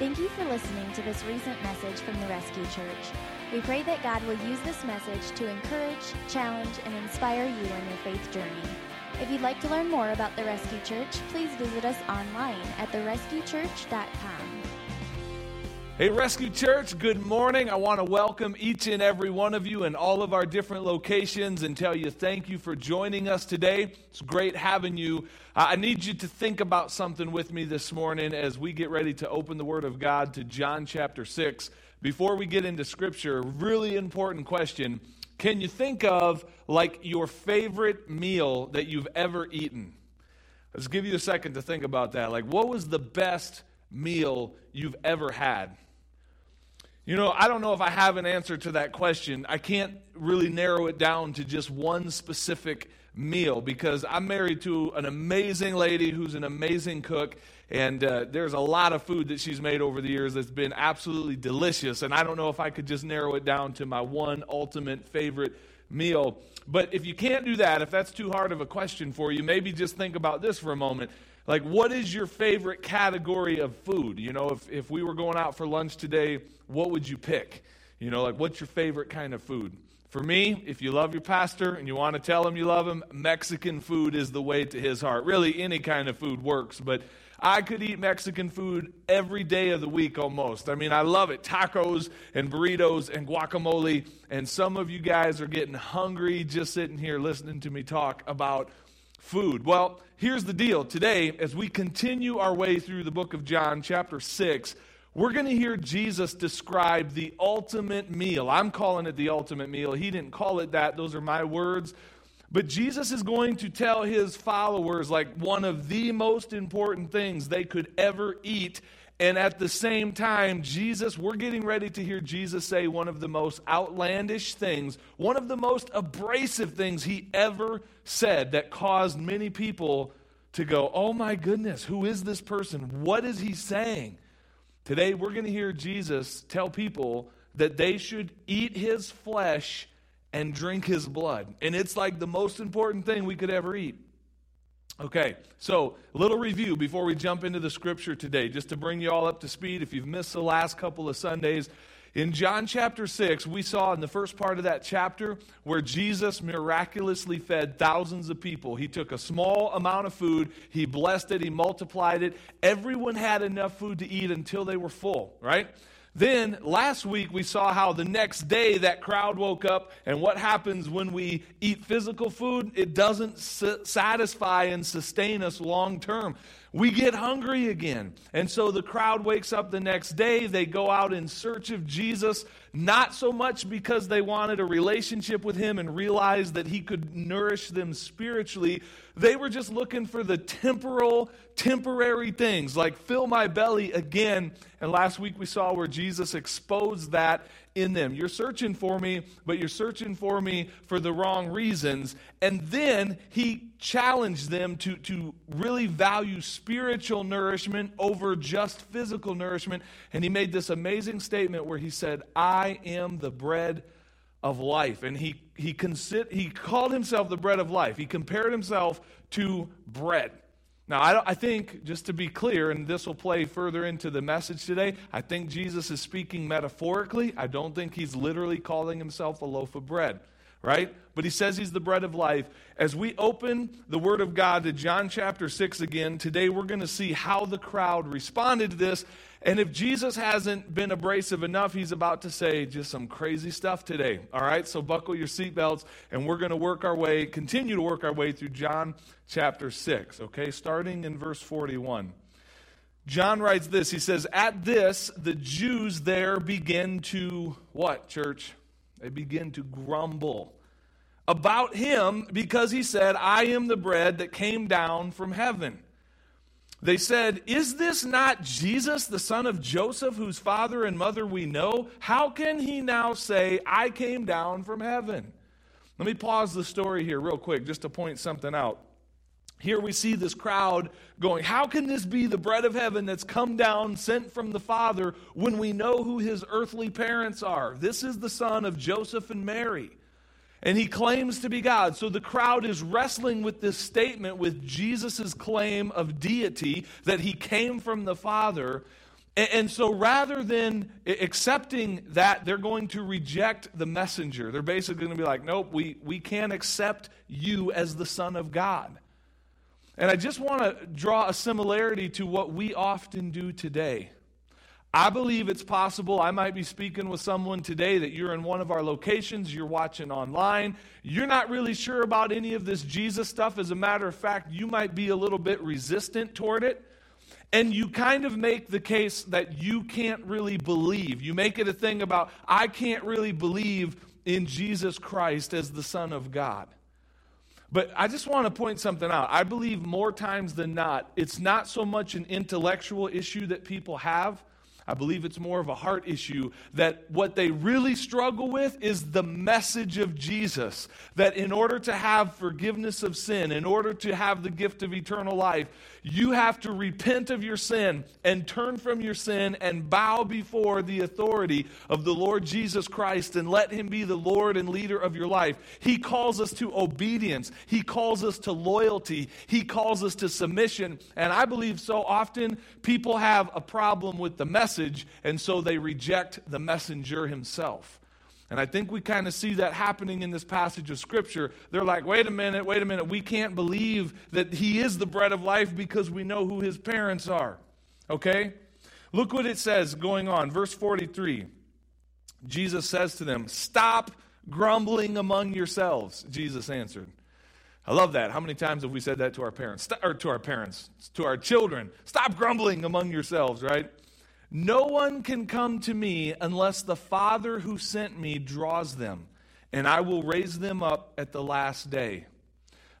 Thank you for listening to this recent message from the Rescue Church. We pray that God will use this message to encourage, challenge, and inspire you in your faith journey. If you'd like to learn more about the Rescue Church, please visit us online at therescuechurch.com. Hey, Rescue Church, good morning. I want to welcome each and every one of you in all of our different locations and tell you thank you for joining us today. It's great having you. Uh, I need you to think about something with me this morning as we get ready to open the Word of God to John chapter 6. Before we get into Scripture, really important question. Can you think of like your favorite meal that you've ever eaten? Let's give you a second to think about that. Like, what was the best meal you've ever had? You know, I don't know if I have an answer to that question. I can't really narrow it down to just one specific meal because I'm married to an amazing lady who's an amazing cook, and uh, there's a lot of food that she's made over the years that's been absolutely delicious. And I don't know if I could just narrow it down to my one ultimate favorite meal. But if you can't do that, if that's too hard of a question for you, maybe just think about this for a moment. Like, what is your favorite category of food? You know, if, if we were going out for lunch today, what would you pick? You know, like, what's your favorite kind of food? For me, if you love your pastor and you want to tell him you love him, Mexican food is the way to his heart. Really, any kind of food works, but I could eat Mexican food every day of the week almost. I mean, I love it. Tacos and burritos and guacamole. And some of you guys are getting hungry just sitting here listening to me talk about food. Well, here's the deal. Today, as we continue our way through the book of John, chapter 6, we're going to hear Jesus describe the ultimate meal. I'm calling it the ultimate meal. He didn't call it that, those are my words. But Jesus is going to tell his followers like one of the most important things they could ever eat and at the same time, Jesus, we're getting ready to hear Jesus say one of the most outlandish things, one of the most abrasive things he ever said that caused many people to go, Oh my goodness, who is this person? What is he saying? Today, we're going to hear Jesus tell people that they should eat his flesh and drink his blood. And it's like the most important thing we could ever eat. Okay, so a little review before we jump into the scripture today, just to bring you all up to speed. If you've missed the last couple of Sundays, in John chapter 6, we saw in the first part of that chapter where Jesus miraculously fed thousands of people. He took a small amount of food, he blessed it, he multiplied it. Everyone had enough food to eat until they were full, right? Then last week we saw how the next day that crowd woke up, and what happens when we eat physical food? It doesn't satisfy and sustain us long term. We get hungry again. And so the crowd wakes up the next day. They go out in search of Jesus, not so much because they wanted a relationship with him and realized that he could nourish them spiritually. They were just looking for the temporal, temporary things, like fill my belly again. And last week we saw where Jesus exposed that in them. You're searching for me, but you're searching for me for the wrong reasons. And then he challenged them to, to really value spiritual nourishment over just physical nourishment. And he made this amazing statement where he said, I am the bread of life. And he, he, consi- he called himself the bread of life. He compared himself to bread. Now, I, I, think, just to be clear, and this will play further into the message today, I think Jesus is speaking metaphorically. I don't think he's literally calling himself a loaf of bread, right? But he says he's the bread of life. As we open the Word of God to John chapter 6 again, today we're going to see how the crowd responded to this and if Jesus hasn't been abrasive enough, he's about to say just some crazy stuff today. All right, so buckle your seatbelts, and we're going to work our way, continue to work our way through John chapter 6, okay, starting in verse 41. John writes this He says, At this, the Jews there begin to, what, church? They begin to grumble about him because he said, I am the bread that came down from heaven. They said, Is this not Jesus, the son of Joseph, whose father and mother we know? How can he now say, I came down from heaven? Let me pause the story here, real quick, just to point something out. Here we see this crowd going, How can this be the bread of heaven that's come down, sent from the Father, when we know who his earthly parents are? This is the son of Joseph and Mary and he claims to be God. So the crowd is wrestling with this statement with Jesus' claim of deity that he came from the Father. And, so rather than accepting that, they're going to reject the messenger. They're basically going to be like, nope, we, we can't accept you as the Son of God. And I just want to draw a similarity to what we often do today. I believe it's possible. I might be speaking with someone today that you're in one of our locations, you're watching online, you're not really sure about any of this Jesus stuff. As a matter of fact, you might be a little bit resistant toward it. And you kind of make the case that you can't really believe. You make it a thing about, I can't really believe in Jesus Christ as the Son of God. But I just want to point something out. I believe more times than not, it's not so much an intellectual issue that people have I believe it's more of a heart issue that what they really struggle with is the message of Jesus. That in order to have forgiveness of sin, in order to have the gift of eternal life, you have to repent of your sin and turn from your sin and bow before the authority of the Lord Jesus Christ and let Him be the Lord and leader of your life. He calls us to obedience, He calls us to loyalty, He calls us to submission. And I believe so often people have a problem with the message message, and so they reject the messenger himself. And I think we kind of see that happening in this passage of Scripture. They're like, wait a minute, wait a minute. We can't believe that He is the bread of life because we know who His parents are. Okay? Look what it says going on. Verse 43. Jesus says to them, Stop grumbling among yourselves. Jesus answered. I love that. How many times have we said that to our parents? Or to our parents, to our children? Stop grumbling among yourselves, right? No one can come to me unless the Father who sent me draws them, and I will raise them up at the last day.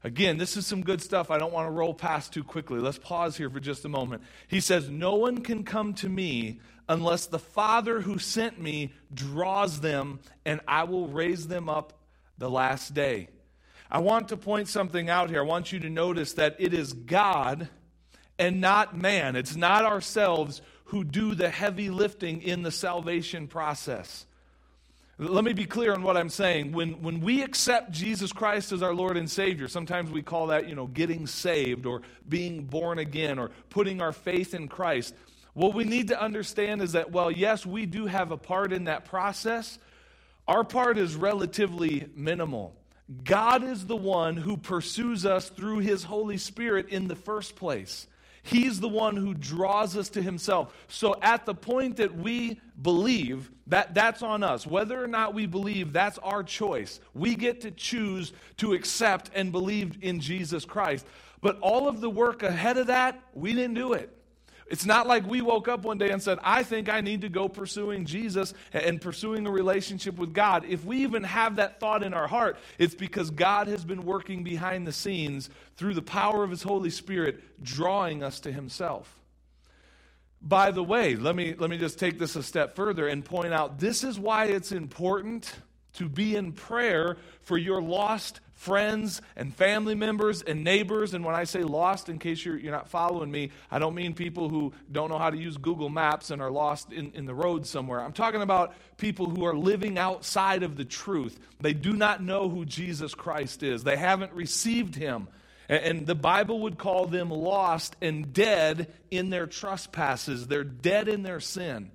Again, this is some good stuff I don't want to roll past too quickly. Let's pause here for just a moment. He says, No one can come to me unless the Father who sent me draws them, and I will raise them up the last day. I want to point something out here. I want you to notice that it is God and not man. It's not ourselves who do the heavy lifting in the salvation process. Let me be clear on what I'm saying. When, when we accept Jesus Christ as our Lord and Savior, sometimes we call that, you know, getting saved or being born again or putting our faith in Christ. What we need to understand is that, well, yes, we do have a part in that process. Our part is relatively minimal. God is the one who pursues us through His Holy Spirit in the first place. He's the one who draws us to himself. So at the point that we believe, that that's on us. Whether or not we believe, that's our choice. We get to choose to accept and believe in Jesus Christ. But all of the work ahead of that, we didn't do it. It's not like we woke up one day and said, I think I need to go pursuing Jesus and pursuing a relationship with God. If we even have that thought in our heart, it's because God has been working behind the scenes through the power of His Holy Spirit, drawing us to Himself. By the way, let me, let me just take this a step further and point out this is why it's important to be in prayer for your lost friends and family members and neighbors. And when I say lost, in case you're, you're not following me, I don't mean people who don't know how to use Google Maps and are lost in, in the road somewhere. I'm talking about people who are living outside of the truth. They do not know who Jesus Christ is, they haven't received him. And, and the Bible would call them lost and dead in their trespasses, they're dead in their sin.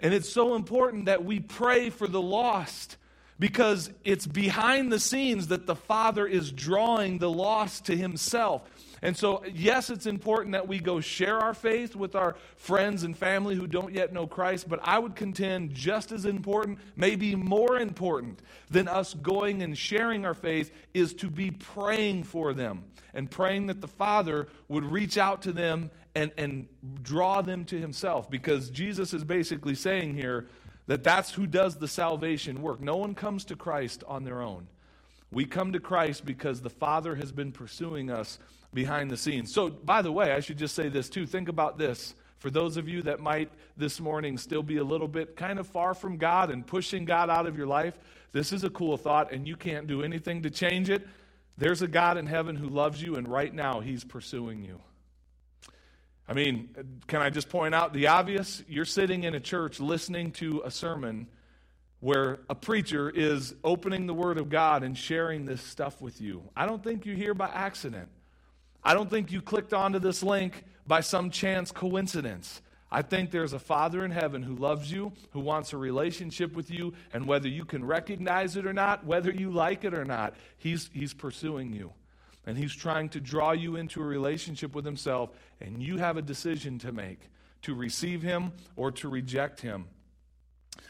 And it's so important that we pray for the lost because it's behind the scenes that the Father is drawing the lost to Himself. And so, yes, it's important that we go share our faith with our friends and family who don't yet know Christ, but I would contend just as important, maybe more important than us going and sharing our faith, is to be praying for them and praying that the Father would reach out to them and, and draw them to Himself. Because Jesus is basically saying here, that that's who does the salvation work. No one comes to Christ on their own. We come to Christ because the Father has been pursuing us behind the scenes. So, by the way, I should just say this too. Think about this. For those of you that might this morning still be a little bit kind of far from God and pushing God out of your life, this is a cool thought, and you can't do anything to change it. There's a God in heaven who loves you, and right now he's pursuing you. I mean, can I just point out the obvious? You're sitting in a church listening to a sermon where a preacher is opening the Word of God and sharing this stuff with you. I don't think you're here by accident. I don't think you clicked onto this link by some chance coincidence. I think there's a Father in heaven who loves you, who wants a relationship with you, and whether you can recognize it or not, whether you like it or not, He's, he's pursuing you. And He's trying to draw you into a relationship with Himself, and you have a decision to make to receive Him or to reject Him.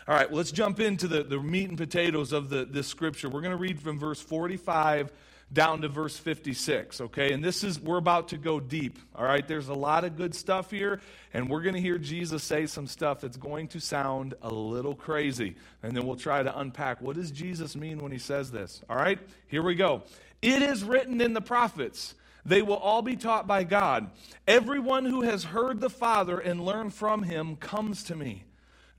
All right, well, let's jump into the, the meat and potatoes of the, this scripture. We're going to read from verse 45 down to verse 56, okay? And this is, we're about to go deep, all right? There's a lot of good stuff here, and we're going to hear Jesus say some stuff that's going to sound a little crazy. And then we'll try to unpack what does Jesus mean when he says this, all right? Here we go. It is written in the prophets. They will all be taught by God. Everyone who has heard the Father and learned from him comes to me.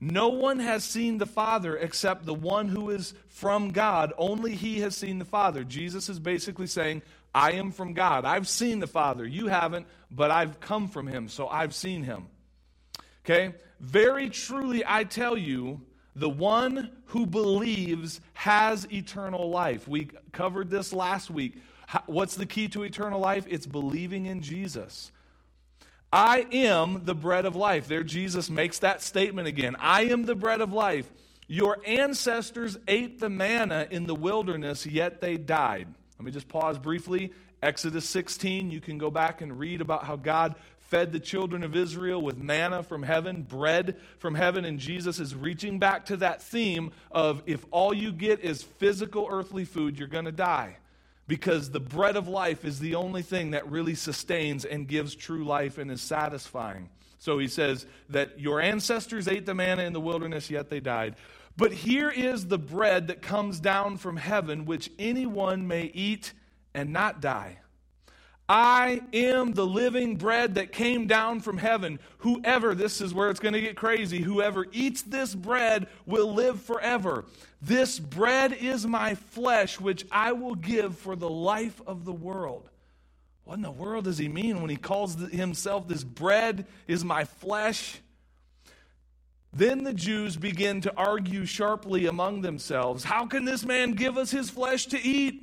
No one has seen the Father except the one who is from God. Only he has seen the Father. Jesus is basically saying, I am from God. I've seen the Father. You haven't, but I've come from him, so I've seen him. Okay? Very truly, I tell you, the one who believes has eternal life. We covered this last week. What's the key to eternal life? It's believing in Jesus. I am the bread of life. There, Jesus makes that statement again. I am the bread of life. Your ancestors ate the manna in the wilderness, yet they died. Let me just pause briefly. Exodus 16, you can go back and read about how God fed the children of Israel with manna from heaven, bread from heaven, and Jesus is reaching back to that theme of if all you get is physical earthly food, you're going to die because the bread of life is the only thing that really sustains and gives true life and is satisfying. So he says that your ancestors ate the manna in the wilderness, yet they died. But here is the bread that comes down from heaven, which anyone may eat and not die. I am the living bread that came down from heaven. Whoever, this is where it's going to get crazy, whoever eats this bread will live forever. This bread is my flesh, which I will give for the life of the world. What in the world does he mean when he calls himself this bread is my flesh? Then the Jews begin to argue sharply among themselves How can this man give us his flesh to eat?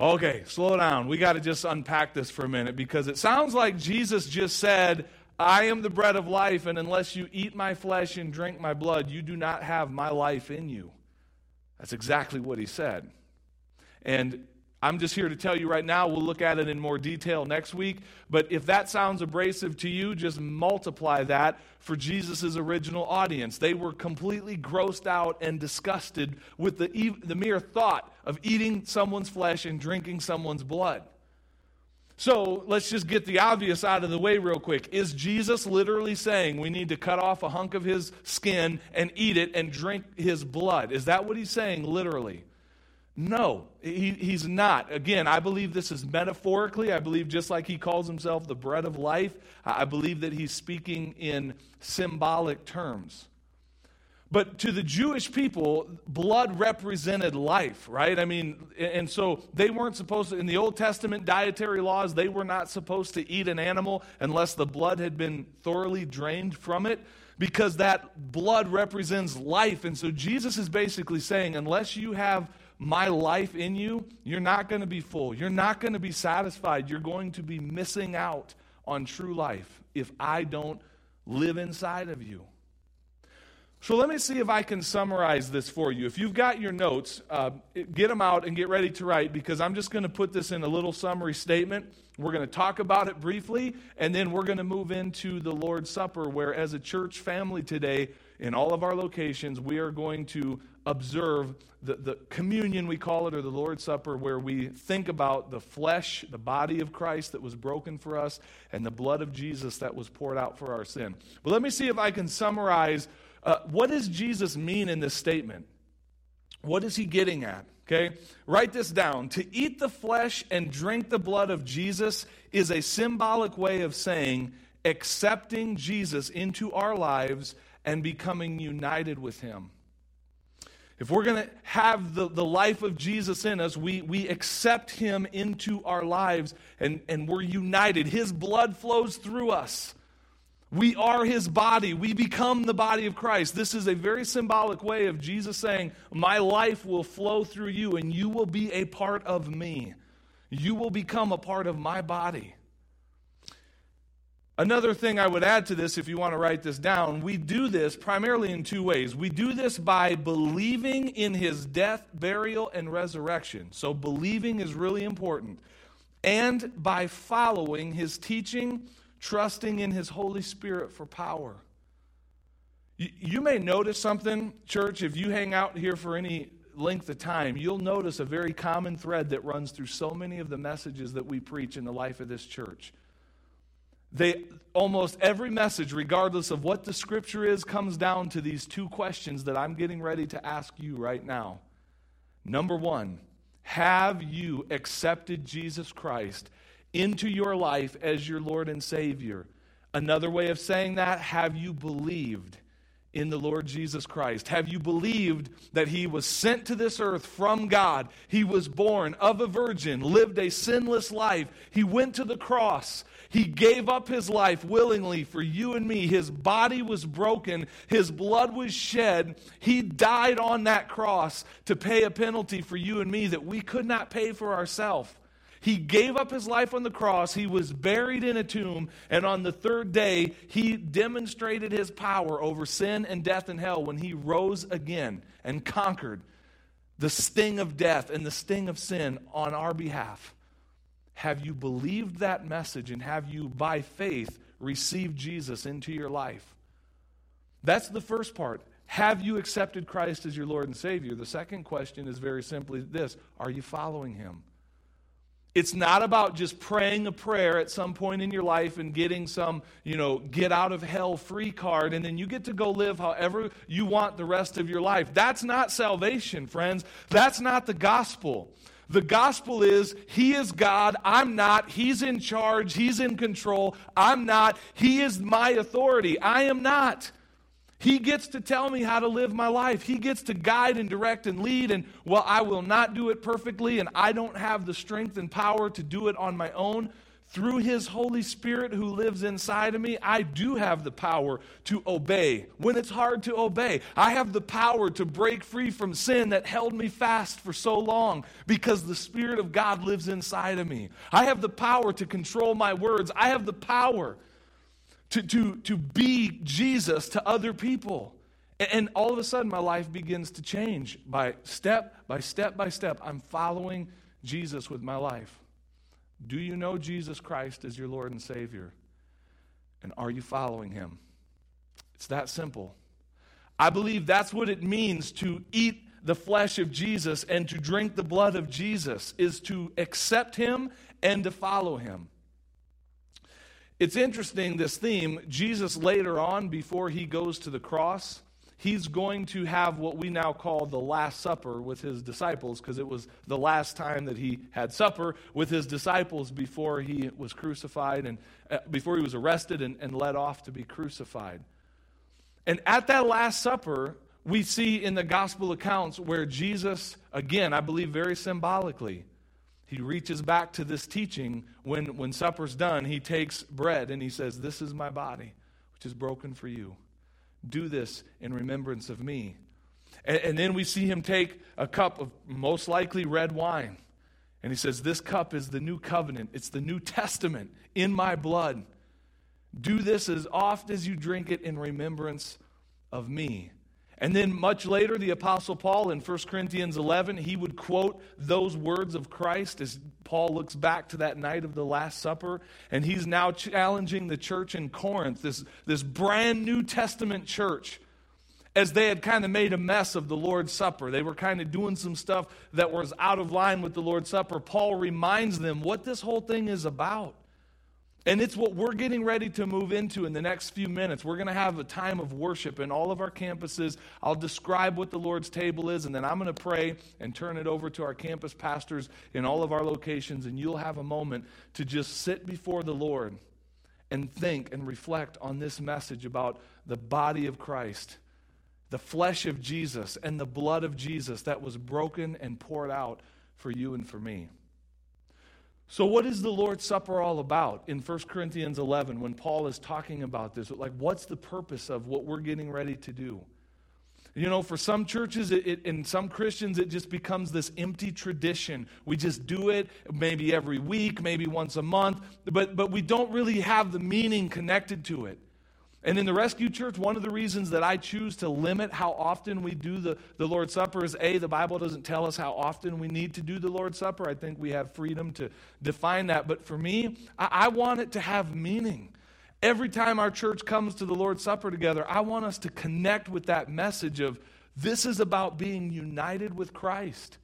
Okay, slow down. We got to just unpack this for a minute because it sounds like Jesus just said, I am the bread of life, and unless you eat my flesh and drink my blood, you do not have my life in you. That's exactly what he said. And I'm just here to tell you right now, we'll look at it in more detail next week. But if that sounds abrasive to you, just multiply that for Jesus' original audience. They were completely grossed out and disgusted with the, the mere thought of eating someone's flesh and drinking someone's blood. So let's just get the obvious out of the way real quick. Is Jesus literally saying we need to cut off a hunk of his skin and eat it and drink his blood? Is that what he's saying literally? No, he, he's not. Again, I believe this is metaphorically. I believe just like he calls himself the bread of life, I believe that he's speaking in symbolic terms. But to the Jewish people, blood represented life, right? I mean, and so they weren't supposed to, in the Old Testament dietary laws, they were not supposed to eat an animal unless the blood had been thoroughly drained from it because that blood represents life. And so Jesus is basically saying, unless you have my life in you, you're not going to be full. You're not going to be satisfied. You're going to be missing out on true life if I don't live inside of you. So let me see if I can summarize this for you. If you've got your notes, uh, get them out and get ready to write because I'm just going to put this in a little summary statement. We're going to talk about it briefly, and then we're going to move into the Lord's Supper, where as a church family today, in all of our locations, we are going to observe the, the communion, we call it, or the Lord's Supper, where we think about the flesh, the body of Christ that was broken for us, and the blood of Jesus that was poured out for our sin. But let me see if I can summarize uh, what does Jesus mean in this statement? What is he getting at? Okay, write this down. To eat the flesh and drink the blood of Jesus is a symbolic way of saying accepting Jesus into our lives and becoming united with Him. If we're going to have the, the life of Jesus in us, we, we accept him into our lives and, and we're united. His blood flows through us. We are his body. We become the body of Christ. This is a very symbolic way of Jesus saying, My life will flow through you and you will be a part of me. You will become a part of my body. Another thing I would add to this, if you want to write this down, we do this primarily in two ways. We do this by believing in his death, burial, and resurrection. So, believing is really important. And by following his teaching, trusting in his Holy Spirit for power. You, may notice something, church, if you hang out here for any length of time, you'll notice a very common thread that runs through so many of the messages that we preach in the life of this church. They almost every message, regardless of what the scripture is, comes down to these two questions that I'm getting ready to ask you right now. Number one, have you accepted Jesus Christ into your life as your Lord and Savior? Another way of saying that, have you believed in the Lord Jesus Christ? Have you believed that He was sent to this earth from God? He was born of a virgin, lived a sinless life. He went to the cross. He gave up his life willingly for you and me. His body was broken, his blood was shed. He died on that cross to pay a penalty for you and me that we could not pay for ourselves. He gave up his life on the cross. He was buried in a tomb. And on the third day, he demonstrated his power over sin and death and hell when he rose again and conquered the sting of death and the sting of sin on our behalf. Have you believed that message and have you, by faith, received Jesus into your life? That's the first part. Have you accepted Christ as your Lord and Savior? The second question is very simply this Are you following Him? It's not about just praying a prayer at some point in your life and getting some, you know, get out of hell free card and then you get to go live however you want the rest of your life. That's not salvation, friends. That's not the gospel. The gospel is He is God, I'm not. He's in charge, He's in control, I'm not. He is my authority, I am not. He gets to tell me how to live my life. He gets to guide and direct and lead. And while I will not do it perfectly and I don't have the strength and power to do it on my own, through His Holy Spirit who lives inside of me, I do have the power to obey when it's hard to obey. I have the power to break free from sin that held me fast for so long because the Spirit of God lives inside of me. I have the power to control my words. I have the power to, to, to be Jesus to other people. And, and all of a sudden, my life begins to change by step by step by step. I'm following Jesus with my life. Do you know Jesus Christ as your Lord and Savior? And are you following him? It's that simple. I believe that's what it means to eat the flesh of Jesus and to drink the blood of Jesus is to accept him and to follow him. It's interesting this theme Jesus later on before he goes to the cross he's going to have what we now call the Last Supper with his disciples because it was the last time that he had supper with his disciples before he was crucified and uh, before he was arrested and, and led off to be crucified. And at that Last Supper, we see in the gospel accounts where Jesus, again, I believe very symbolically, he reaches back to this teaching when, when supper's done. He takes bread and he says, This is my body, which is broken for you. Do this in remembrance of me. And, and, then we see him take a cup of most likely red wine. And he says, This cup is the new covenant, it's the New Testament in my blood. Do this as oft as you drink it in remembrance of me. And then much later, the Apostle Paul in 1 Corinthians 11, he would quote those words of Christ as Paul looks back to that night of the Last Supper. And he's now challenging the church in Corinth, this, this brand New Testament church, as they had kind of made a mess of the Lord's Supper. They were kind of doing some stuff that was out of line with the Lord's Supper. Paul reminds them what this whole thing is about. And it's what we're getting ready to move into in the next few minutes. We're going to have a time of worship in all of our campuses. I'll describe what the Lord's table is, and then I'm going to pray and turn it over to our campus pastors in all of our locations, and you'll have a moment to just sit before the Lord and think and reflect on this message about the body of Christ, the flesh of Jesus, and the blood of Jesus that was broken and poured out for you and for me. So, what is the Lord's Supper all about in 1 Corinthians 11 when Paul is talking about this? Like, what's the purpose of what we're getting ready to do? You know, for some churches it, it, and some Christians, it just becomes this empty tradition. We just do it maybe every week, maybe once a month, but, but we don't really have the meaning connected to it. And in the rescue church, one of the reasons that I choose to limit how often we do the, the Lord's Supper is A, the Bible doesn't tell us how often we need to do the Lord's Supper. I think we have freedom to define that. But for me, I, I want it to have meaning. Every time our church comes to the Lord's Supper together, I want us to connect with that message of this is about being united with Christ.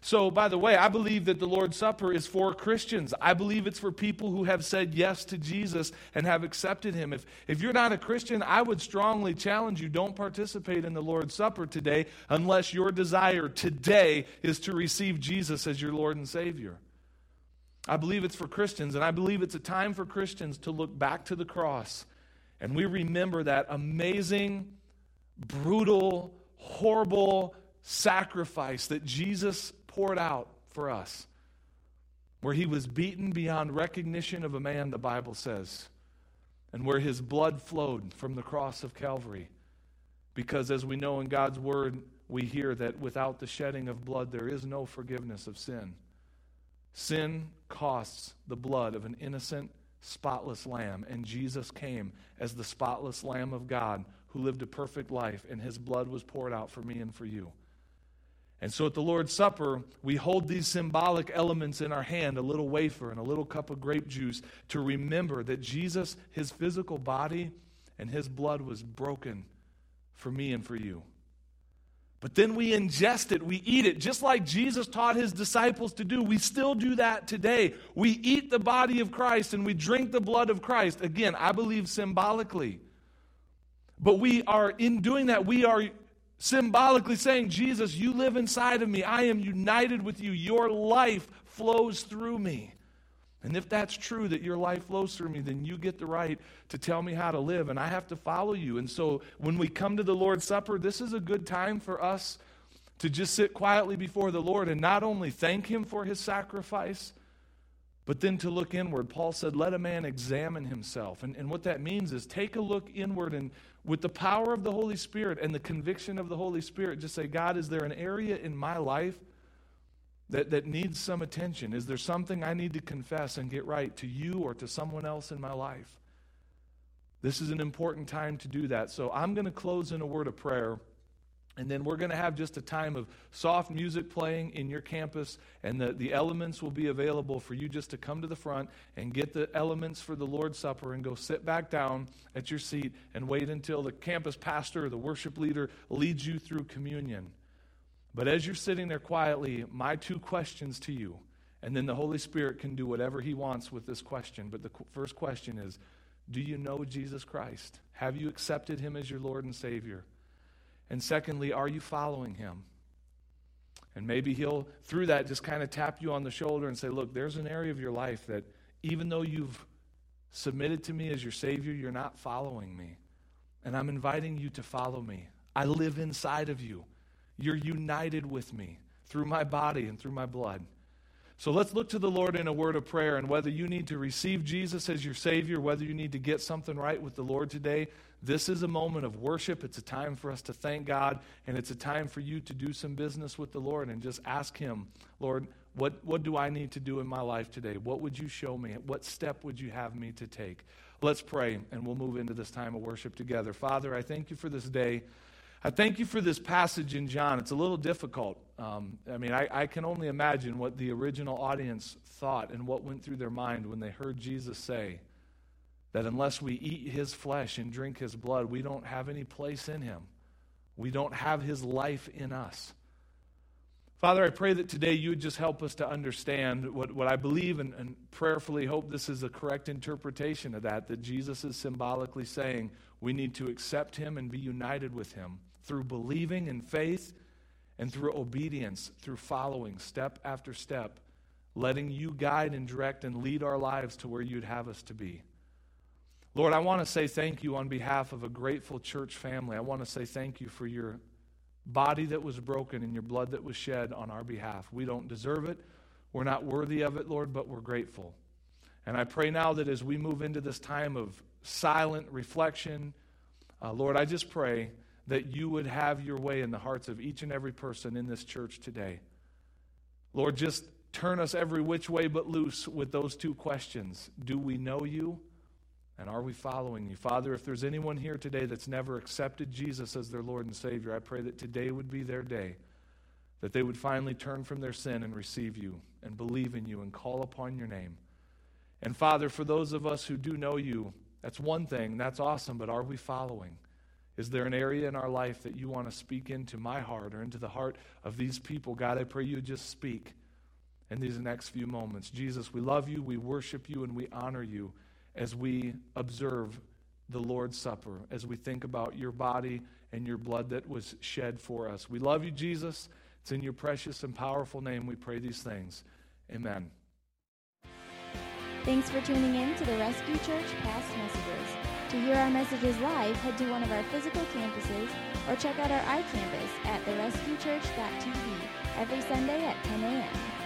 So, by the way, I believe that the Lord's Supper is for Christians. I believe it's for people who have said yes to Jesus and have accepted him. If, if you're not a Christian, I would strongly challenge you don't participate in the Lord's Supper today unless your desire today is to receive Jesus as your Lord and Savior. I believe it's for Christians, and I believe it's a time for Christians to look back to the cross and we remember that amazing, brutal, horrible sacrifice that Jesus poured out for us, where he was beaten beyond recognition of a man, the Bible says, and where his blood flowed from the cross of Calvary. Because as we know in God's word, we hear that without the shedding of blood, there is no forgiveness of sin. Sin costs the blood of an innocent, spotless lamb, and Jesus came as the spotless lamb of God who lived a perfect life, and his blood was poured out for me and for you. And so at the Lord's Supper, we hold these symbolic elements in our hand a little wafer and a little cup of grape juice to remember that Jesus, his physical body, and his blood was broken for me and for you. But then we ingest it, we eat it, just like Jesus taught his disciples to do. We still do that today. We eat the body of Christ and we drink the blood of Christ. Again, I believe symbolically. But we are, in doing that, we are symbolically saying, Jesus, you live inside of me. I am united with you. Your life flows through me. And if that's true, that your life flows through me, then you get the right to tell me how to live, and I have to follow you. And so when we come to the Lord's Supper, this is a good time for us to just sit quietly before the Lord and not only thank Him for His sacrifice, but then to look inward. Paul said, Let a man examine himself. And, and what that means is take a look inward and with the power of the Holy Spirit and the conviction of the Holy Spirit, just say, God, is there an area in my life? that, that needs some attention? Is there something I need to confess and get right to you or to someone else in my life? This is an important time to do that. So I'm going to close in a word of prayer. And then we're going to have just a time of soft music playing in your campus, and the, the elements will be available for you just to come to the front and get the elements for the Lord's Supper and go sit back down at your seat and wait until the campus pastor or the worship leader leads you through communion. But as you're sitting there quietly, my two questions to you, and then the Holy Spirit can do whatever He wants with this question. But the first question is Do you know Jesus Christ? Have you accepted Him as your Lord and Savior? And secondly, are you following Him? And maybe He'll, through that, just kind of tap you on the shoulder and say, Look, there's an area of your life that even though you've submitted to me as your Savior, you're not following me. And I'm inviting you to follow me. I live inside of you. You're united with me through my body and through my blood. So let's look to the Lord in a word of prayer. And whether you need to receive Jesus as your Savior, whether you need to get something right with the Lord today, this is a moment of worship. It's a time for us to thank God, and it's a time for you to do some business with the Lord and just ask Him, Lord, what, what do I need to do in my life today? What would you show me? What step would you have me to take? Let's pray, and we'll move into this time of worship together. Father, I thank you for this day. I thank you for this passage in John. It's a little difficult. Um, I mean, I, I, can only imagine what the original audience thought and what went through their mind when they heard Jesus say that unless we eat his flesh and drink his blood, we don't have any place in him. We don't have his life in us. Father, I pray that today you would just help us to understand what, what I believe and, and prayerfully hope this is a correct interpretation of that, that Jesus is symbolically saying we need to accept him and be united with him through believing in faith and through obedience, through following step after step, letting you guide and direct and lead our lives to where you'd have us to be. Lord, I want to say thank you on behalf of a grateful church family. I want to say thank you for your body that was broken and your blood that was shed on our behalf. We don't deserve it. We're not worthy of it, Lord, but we're grateful. And I pray now that as we move into this time of silent reflection, uh, Lord, I just pray that you would have your way in the hearts of each and every person in this church today. Lord, just turn us every which way but loose with those two questions Do we know you? And are we following you? Father, if there's anyone here today that's never accepted Jesus as their Lord and Savior, I pray that today would be their day, that they would finally turn from their sin and receive you and believe in you and call upon your name. And Father, for those of us who do know you, that's one thing, that's awesome, but are we following? Is there an area in our life that you want to speak into my heart or into the heart of these people? God, I pray you just speak in these next few moments. Jesus, we love you, we worship you, and we honor you as we observe the Lord's Supper, as we think about your body and your blood that was shed for us. We love you, Jesus. It's in your precious and powerful name we pray these things. Amen. Thanks for tuning in to the Rescue Church Past Messages. To hear our messages live, head to one of our physical campuses or check out our iCampus at therescuechurch.tv every Sunday at 10 a.m.